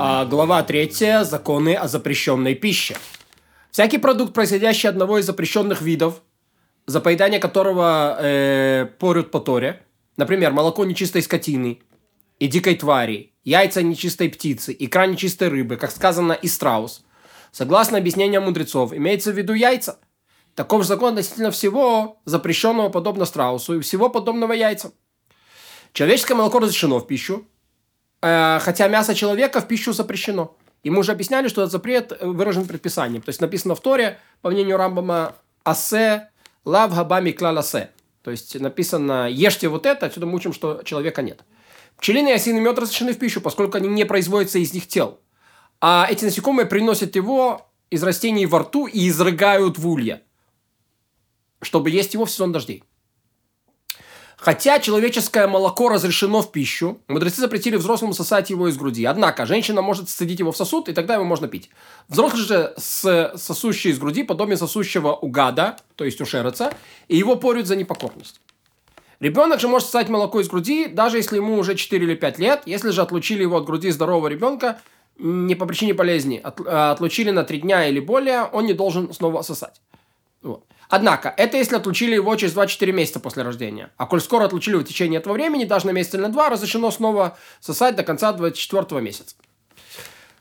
А, глава 3. Законы о запрещенной пище. Всякий продукт, производящий одного из запрещенных видов, за поедание которого э, порют по Торе, например, молоко нечистой скотины и дикой твари, яйца нечистой птицы, икра нечистой рыбы, как сказано и страус, согласно объяснениям мудрецов, имеется в виду яйца. Таков же закон относительно всего запрещенного подобно страусу и всего подобного яйцам. Человеческое молоко разрешено в пищу, хотя мясо человека в пищу запрещено. И мы уже объясняли, что этот запрет выражен предписанием. То есть написано в Торе, по мнению Рамбама, «Асе лав габами клаласе». То есть написано «Ешьте вот это», отсюда мы учим, что человека нет. Пчелиный и осиный мед разрешены в пищу, поскольку они не производятся из них тел. А эти насекомые приносят его из растений во рту и изрыгают в улья, чтобы есть его в сезон дождей. Хотя человеческое молоко разрешено в пищу, мудрецы запретили взрослому сосать его из груди. Однако, женщина может сцедить его в сосуд, и тогда его можно пить. Взрослый же с сосущий из груди подобие сосущего у гада, то есть у шереца, и его порют за непокорность. Ребенок же может сосать молоко из груди, даже если ему уже 4 или 5 лет. Если же отлучили его от груди здорового ребенка, не по причине болезни, а, отлучили на 3 дня или более, он не должен снова сосать. Вот. Однако, это если отлучили его через 24 месяца после рождения. А коль скоро отлучили в течение этого времени, даже на месяц или на два, разрешено снова сосать до конца 24 месяца.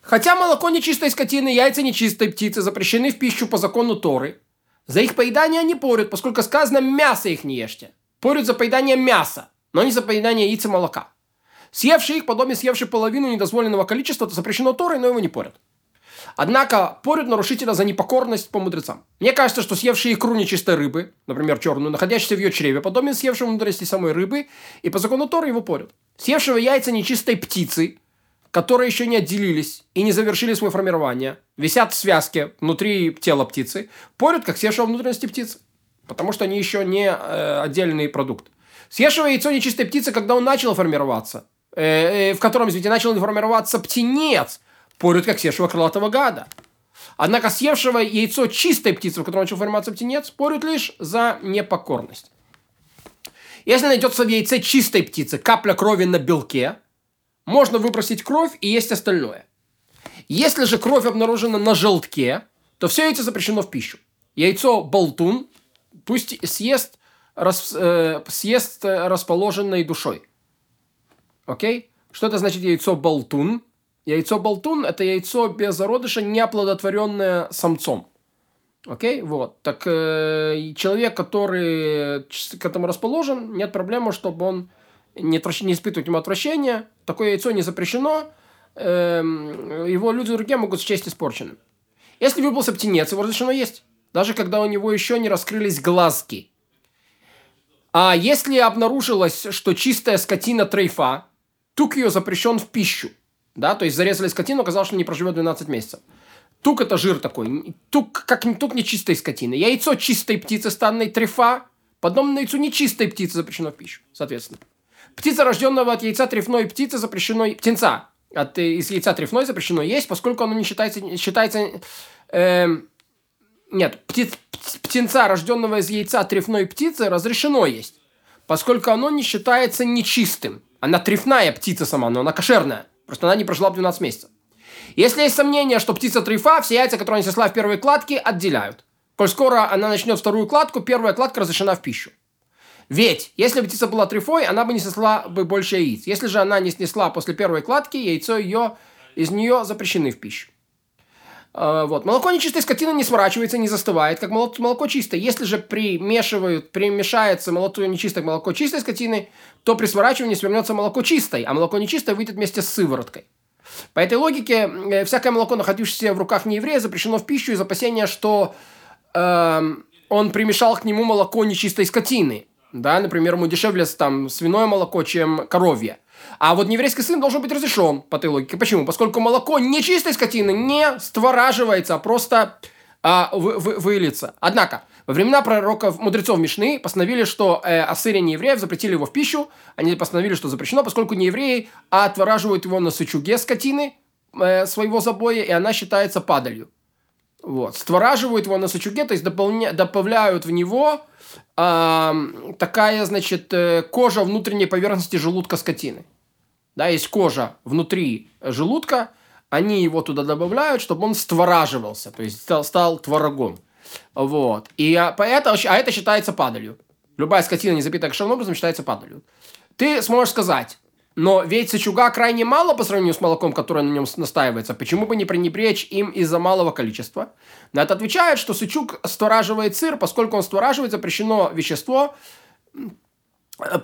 Хотя молоко нечистой скотины, яйца нечистой птицы запрещены в пищу по закону Торы, за их поедание они порют, поскольку сказано «мясо их не ешьте». Порют за поедание мяса, но не за поедание яиц и молока. Съевший их, подобие съевший половину недозволенного количества, это запрещено Торой, но его не порят. Однако порют нарушителя за непокорность по мудрецам. Мне кажется, что съевший икру нечистой рыбы, например, черную, находящийся в ее чреве, подобен съевшему мудрости самой рыбы, и по закону Торы его порют. Съевшего яйца нечистой птицы, которые еще не отделились и не завершили свое формирование, висят в связке внутри тела птицы, порют, как съевшего внутренности птицы, потому что они еще не э, отдельный продукт. Съевшего яйцо нечистой птицы, когда он начал формироваться, э, э, в котором, извините, начал формироваться птенец – порют как съевшего крылатого гада. Однако съевшего яйцо чистой птицы, в котором начал формироваться птенец, порют лишь за непокорность. Если найдется в яйце чистой птицы капля крови на белке, можно выбросить кровь и есть остальное. Если же кровь обнаружена на желтке, то все яйцо запрещено в пищу. Яйцо болтун пусть съест, рас, э, съест расположенной душой. Окей? Что это значит яйцо болтун? Яйцо болтун – это яйцо без зародыша, не оплодотворенное самцом. Окей, вот. Так э, человек, который к этому расположен, нет проблемы, чтобы он не, отвращ... не испытывать ему отвращения. Такое яйцо не запрещено. Э, его люди другие могут счесть испорченным. Если выбился птенец, его разрешено есть. Даже когда у него еще не раскрылись глазки. А если обнаружилось, что чистая скотина трейфа, тук ее запрещен в пищу. Да, то есть зарезали скотину, оказалось, что не проживет 12 месяцев. Тук это жир такой. Тук, как тук нечистой скотины. Яйцо чистой птицы станной трефа, подобно яйцу нечистой птицы запрещено в пищу, соответственно. Птица, рожденного от яйца трефной птицы, запрещено... Птенца от, э, из яйца трефной запрещено есть, поскольку оно не считается... считается э, нет, птиц, птенца, рожденного из яйца трефной птицы, разрешено есть, поскольку оно не считается нечистым. Она трефная птица сама, но она кошерная. Просто она не прожила 12 месяцев. Если есть сомнение, что птица трифа, все яйца, которые она снесла в первой кладке, отделяют. Коль скоро она начнет вторую кладку, первая кладка разрешена в пищу. Ведь, если бы птица была трифой, она бы не снесла бы больше яиц. Если же она не снесла после первой кладки, яйцо ее, из нее запрещены в пищу. А, вот. Молоко нечистой скотины не сворачивается, не застывает, как молоко, молоко чистое. Если же примешивают, примешается молоко нечистое к молоко чистой скотины, то при сворачивании свернется молоко чистой, а молоко нечистое выйдет вместе с сывороткой. По этой логике, э, всякое молоко, находившееся в руках нееврея, запрещено в пищу из опасения, что э, он примешал к нему молоко нечистой скотины. Да, например, ему дешевле там свиное молоко, чем коровье. А вот нееврейский сын должен быть разрешен по этой логике. Почему? Поскольку молоко нечистой скотины не створаживается, а просто а, вы, вы, выльется. Однако, во времена пророков, мудрецов Мишны постановили, что э, сыре неевреев запретили его в пищу. Они постановили, что запрещено, поскольку неевреи отвораживают его на сычуге скотины э, своего забоя, и она считается падалью. Вот. Створаживают его на сычуге, то есть дополня... добавляют в него э, такая, значит, э, кожа внутренней поверхности желудка скотины. Да, есть кожа внутри желудка, они его туда добавляют, чтобы он створаживался, то есть стал, стал творогом. Вот. И а, это, а это считается падалью. Любая скотина, не запитая кошерным образом, считается падалью. Ты сможешь сказать, но ведь сычуга крайне мало по сравнению с молоком, которое на нем настаивается. Почему бы не пренебречь им из-за малого количества? На это отвечает, что сычуг створаживает сыр, поскольку он створаживает запрещено вещество,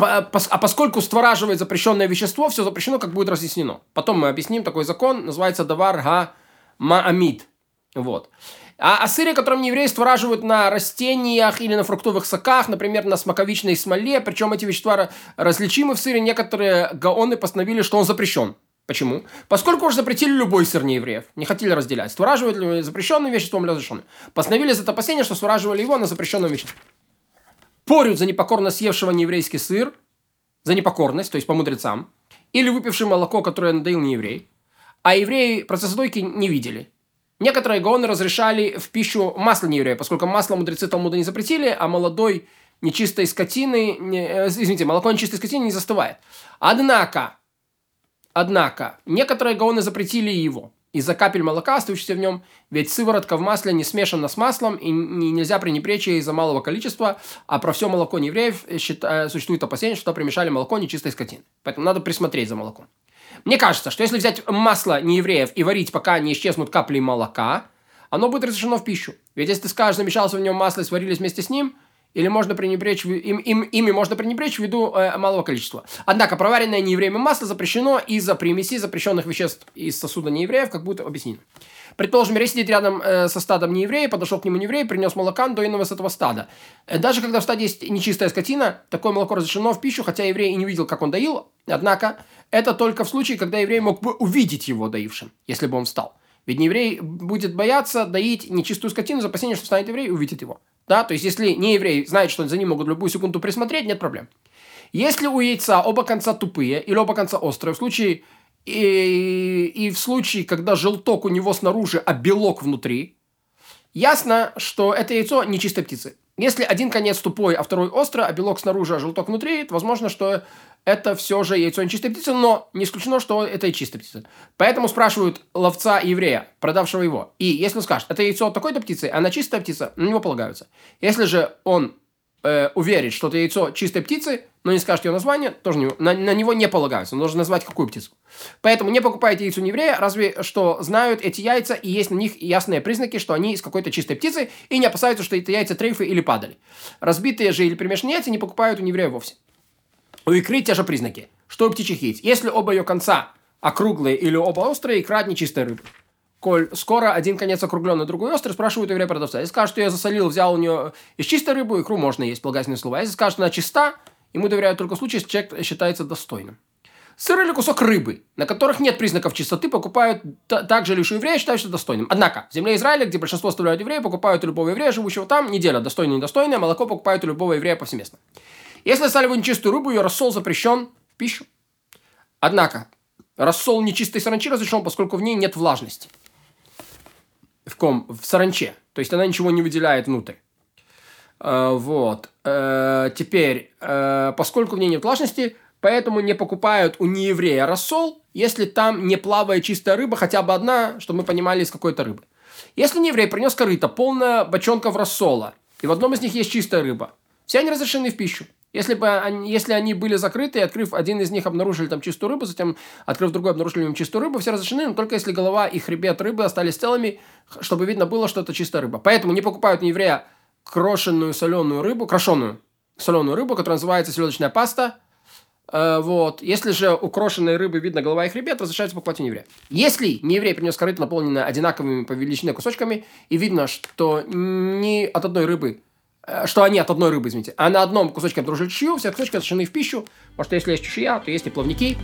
а поскольку створаживает запрещенное вещество, все запрещено, как будет разъяснено. Потом мы объясним такой закон, называется давар га маамид. Вот. А, а сыры, которым евреи створаживают на растениях или на фруктовых соках, например, на смоковичной смоле, причем эти вещества различимы в сыре, некоторые гаоны постановили, что он запрещен. Почему? Поскольку уже запретили любой сыр неевреев, не хотели разделять, створаживают ли запрещенным веществом или разрешенным. Постановили за это опасение, что створаживали его на запрещенном веществе. Порют за непокорно съевшего нееврейский сыр, за непокорность, то есть по мудрецам, или выпивший молоко, которое надоил нееврей, а евреи процесса дойки не видели. Некоторые гаоны разрешали в пищу масло нееврея, поскольку масло мудрецы Талмуда не запретили, а молодой нечистой скотины, не, э, извините, молоко нечистой скотины не застывает. Однако, однако, некоторые гаоны запретили его из-за капель молока, остающихся в нем, ведь сыворотка в масле не смешана с маслом, и нельзя пренебречь из-за малого количества, а про все молоко неевреев считаю, существует опасение, что примешали молоко нечистой скотины. Поэтому надо присмотреть за молоком. Мне кажется, что если взять масло неевреев и варить, пока не исчезнут капли молока, оно будет разрешено в пищу. Ведь если ты скажешь, замешался в нем масло и сварились вместе с ним, или можно пренебречь, им, им, ими можно пренебречь ввиду э, малого количества. Однако проваренное неевреями масло запрещено из-за примесей запрещенных веществ из сосуда неевреев, как будет объяснено. Предположим, если сидит рядом э, со стадом нееврея, подошел к нему нееврей, принес молока до иного с этого стада. Э, даже когда в стаде есть нечистая скотина, такое молоко разрешено в пищу, хотя еврей и не видел, как он доил, однако это только в случае, когда еврей мог бы увидеть его доившим, если бы он встал. Ведь еврей будет бояться доить нечистую скотину за опасение, что встанет еврей и увидит его. Да? То есть, если не еврей знает, что за ним могут любую секунду присмотреть, нет проблем. Если у яйца оба конца тупые или оба конца острые, в случае и, и в случае, когда желток у него снаружи, а белок внутри, ясно, что это яйцо не чистой птицы. Если один конец тупой, а второй острый, а белок снаружи, а желток внутри, то возможно, что это все же яйцо не чистой птицы, но не исключено, что это и чистая птица. Поэтому спрашивают ловца еврея, продавшего его. И если он скажет, это яйцо такой-то птицы, она чистая птица, на него полагаются. Если же он э, уверит, что это яйцо чистой птицы, но не скажет ее название, тоже не, на, на него не полагаются. Он должен назвать какую птицу. Поэтому не покупайте яйцо еврея, разве что знают эти яйца, и есть на них ясные признаки, что они из какой-то чистой птицы, и не опасаются, что это яйца трейфы или падали. Разбитые же или примешанные яйца не покупают у еврея вовсе. У икры те же признаки, что у птичьих яиц. Если оба ее конца округлые или оба острые, икра от нечистой. Коль скоро один конец округленный, другой острый, спрашивают у еврея продавца. Если скажет, что я засолил, взял у нее из чистой рыбы, икру можно есть, полагательные слова. Если скажет, что она чиста, ему доверяют только в если человек считается достойным. Сыр или кусок рыбы, на которых нет признаков чистоты, покупают также лишь у еврея, считают достойным. Однако, в земле Израиля, где большинство оставляют еврея, покупают у любого еврея, живущего там, неделя, достойный и недостойный, молоко покупают у любого еврея повсеместно. Если соли нечистую рыбу, ее рассол запрещен в пищу. Однако, рассол нечистой саранчи разрешен, поскольку в ней нет влажности в ком? В саранче. То есть она ничего не выделяет внутрь. Э, вот. Э, теперь, э, поскольку в ней нет влажности, поэтому не покупают у нееврея рассол, если там не плавает чистая рыба, хотя бы одна, чтобы мы понимали, из какой-то рыбы. Если нееврей принес корыто, полная бочонков рассола, и в одном из них есть чистая рыба, все они разрешены в пищу. Если бы они, если они были закрыты, и открыв один из них, обнаружили там чистую рыбу, затем, открыв другой, обнаружили им чистую рыбу, все разрешены, но только если голова и хребет рыбы остались целыми, чтобы видно было, что это чистая рыба. Поэтому не покупают не еврея крошенную соленую рыбу, крошеную соленую рыбу, которая называется селедочная паста. Э, вот. Если же у крошенной рыбы видно голова и хребет, разрешается покупать у нееврея. Если нееврей принес корыто, наполненное одинаковыми по величине кусочками, и видно, что ни от одной рыбы что они от одной рыбы, извините, а на одном кусочке чешую, все кусочки отошли в пищу, потому что если есть чешуя, то есть и плавники,